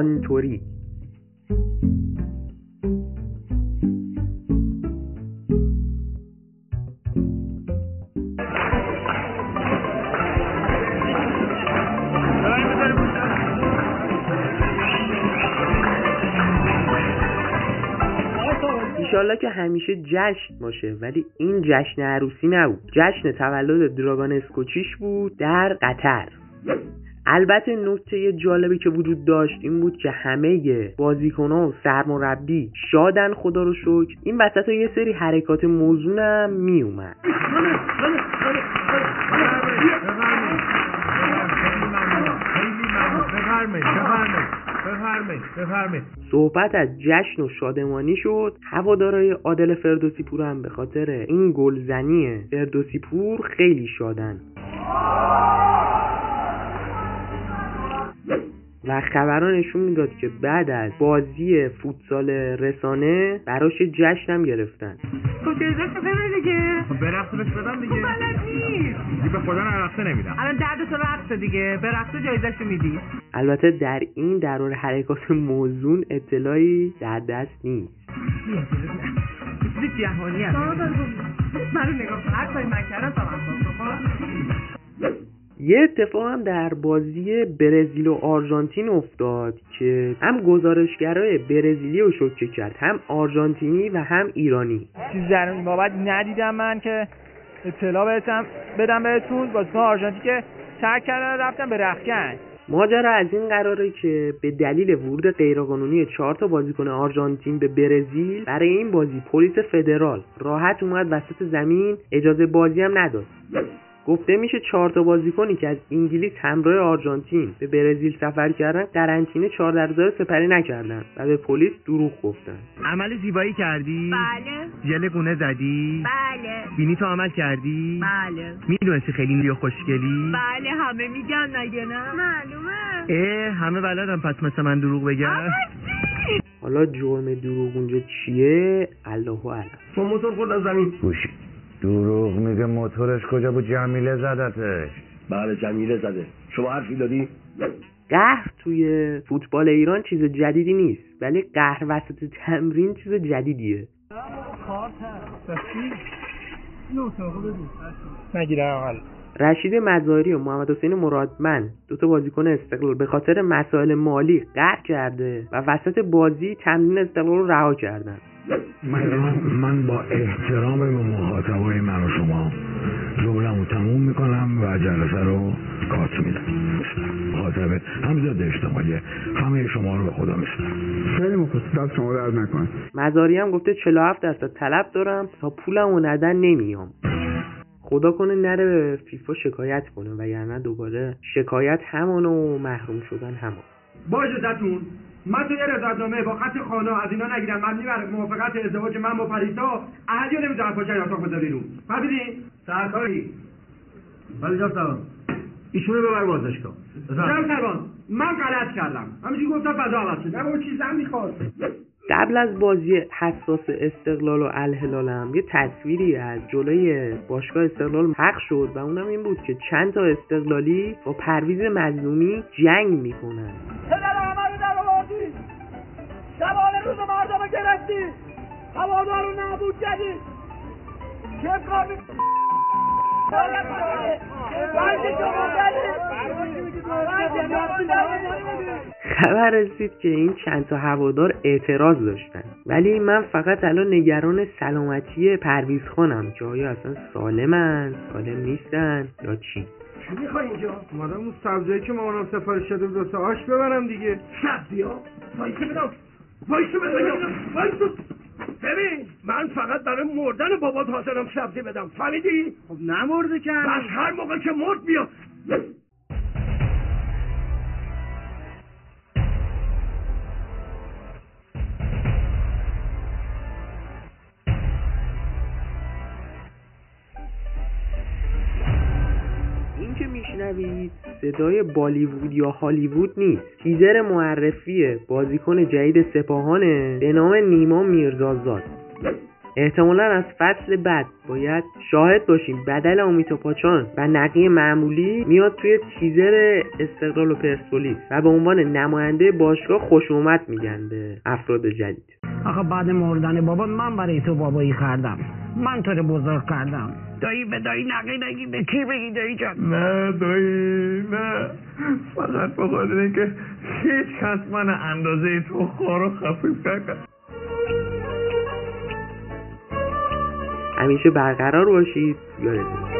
آنتوری ایشالله که همیشه جشن باشه ولی این جشن عروسی نبود. جشن تولد دراگان اسکوچیش بود در قطر. البته نکته جالبی که وجود داشت این بود که همه بازیکنها و سرمربی شادن خدا رو شکر. این وسط یه سری حرکات موزونم می اومد. صحبت از جشن و شادمانی شد. هوادارای عادل فردوسی پور هم به خاطر این گلزنی فردوسی پور خیلی شادن. و خبران نشون می‌داد که بعد از بازی فوتسال رسانه براش جشن هم گرفتن. خب جایزه بده دیگه. خب برقصه بهش بدم دیگه. خب بلد نیست. دیگه به خدا نرقصه نمیدم. الان درد تو رقصه دیگه. به رقصه جایزش میدی. البته در این در مورد حرکات موزون اطلاعی در دست نیست. چیز جهانی هست منو نگاه کن. هر کاری من کردم تا من یه اتفاق هم در بازی برزیل و آرژانتین افتاد که هم گزارشگرای برزیلی رو شوکه کرد هم آرژانتینی و هم ایرانی. چیز در این بابت ندیدم من که اطلاع بهتم بدم بهتون. بازیکن آرژانتین که ترک کردن رفتن به رخکن. ماجرا از این قراره که به دلیل ورود غیرقانونی چهار تا بازیکن آرژانتین به برزیل برای این بازی پلیس فدرال راحت اومد وسط زمین اجازه بازی هم نداد. گفته میشه چهار تا بازیکنی که از انگلیس همراه آرژانتین به برزیل سفر کردن قرنطینه 14 روزه سپری نکردن و به پلیس دروغ گفتن. عمل زیبایی کردی؟ بله. ژل گونه زدی؟ بله. بینی تو عمل کردی؟ بله. می‌دونستی خیلی نیو خوشگلی؟ بله همه میگن نگه نه؟ معلومه. اه همه بلدم پس مثل من دروغ بگم حالا جرم دروغ اونجا چیه؟ الله اعلم. با موتور خورد از زمین. گوشی دروغ میگه موتورش کجا بود؟ جمیله زدتش. بله جمیله زده. شما حرفی دادی؟ قهر توی فوتبال ایران چیز جدیدی نیست. ولی قهر وسط تمرین چیز جدیدیه. رشید مزاری و محمد حسین مرادمند دو تا بازیکن استقلال. به خاطر مسائل مالی قهر کرده و وسط بازی تمرین استقلال رو رها کردن. من, من با احترام به من و شما. جمله‌مو تموم می‌کنم و جلسه رو کات میدم. خاطر همزاد اجتماعی. همه شما رو به خدا میسپارم. خیلی مخلص. دست شما درد نکنه. مزاری هم گفته 47 درصد طلب دارم تا پولمو ندن نمیام. خدا کنه نره به فیفا شکایت کنه وگرنه دوباره شکایت همانو و محروم شدن همان با اجازتون من تو یه رضایتنامه با خط خانه از اینا نگیرم. مبنی بر موافقت ازدواج من با پریسا. اهلی رو نمی‌ذارم پاشن اتاق بذاری رو. فهمیدی؟ سرکاری. ولی جان سلام ایشونو ببر بازداشتگاه. جان سلام من غلط کردم. همینجوری گفتم فضا عوض شد. نه بابا چیزم می‌خواد قبل از بازی حساس استقلال و الهلال هم یه تصویری از جلوی باشگاه استقلال حق شد و اونم این بود که چند تا استقلالی با پرویز مظلومی جنگ می‌کنن. شبانه روز مردم گرفتی. هوادار رو نابود کردی. چه کار می خبر رسید که این چند تا هوادار اعتراض داشتن. ولی من فقط الان نگران سلامتی پرویز خانم که آیا اصلا سالمن؟ سالم نیستن؟ یا چی؟ چی می‌خوای اینجا؟ اومدم اون سبزیایی که مامانم سفارش شده بود واسه آش ببرم دیگه. سبزی ها وایسو بدم. وایسو بدم وایسو. ببین من فقط برای مردن بابات حاضرم سبزی بدم. فهمیدی؟ خب نمرده که. بس هر موقع که مرد بیا که میشنوید. صدای بالیوود یا هالیوود نیست. تیزر معرفی بازیکن جدید سپاهانه. به نام نیما میرزازاد. احتمالا از فصل بعد باید شاهد باشیم. بدل امیتا پاچان و نقی معمولی میاد توی تیزر استقلال و پرسپولیس و به عنوان نماینده باشگاه خوش اومد میگن به افراد جدید. آخه بعد مردن بابا من برای تو بابایی کردم. من تو رو بزرگ کردم. دایی به دایی نقی نگی به کی بگی دایی جان؟ نه دایی نه. فقط به خاطر اینکه هیچ کس من اندازه تو خار و خفیف نکرد. همیشه برقرار باشید. یادتون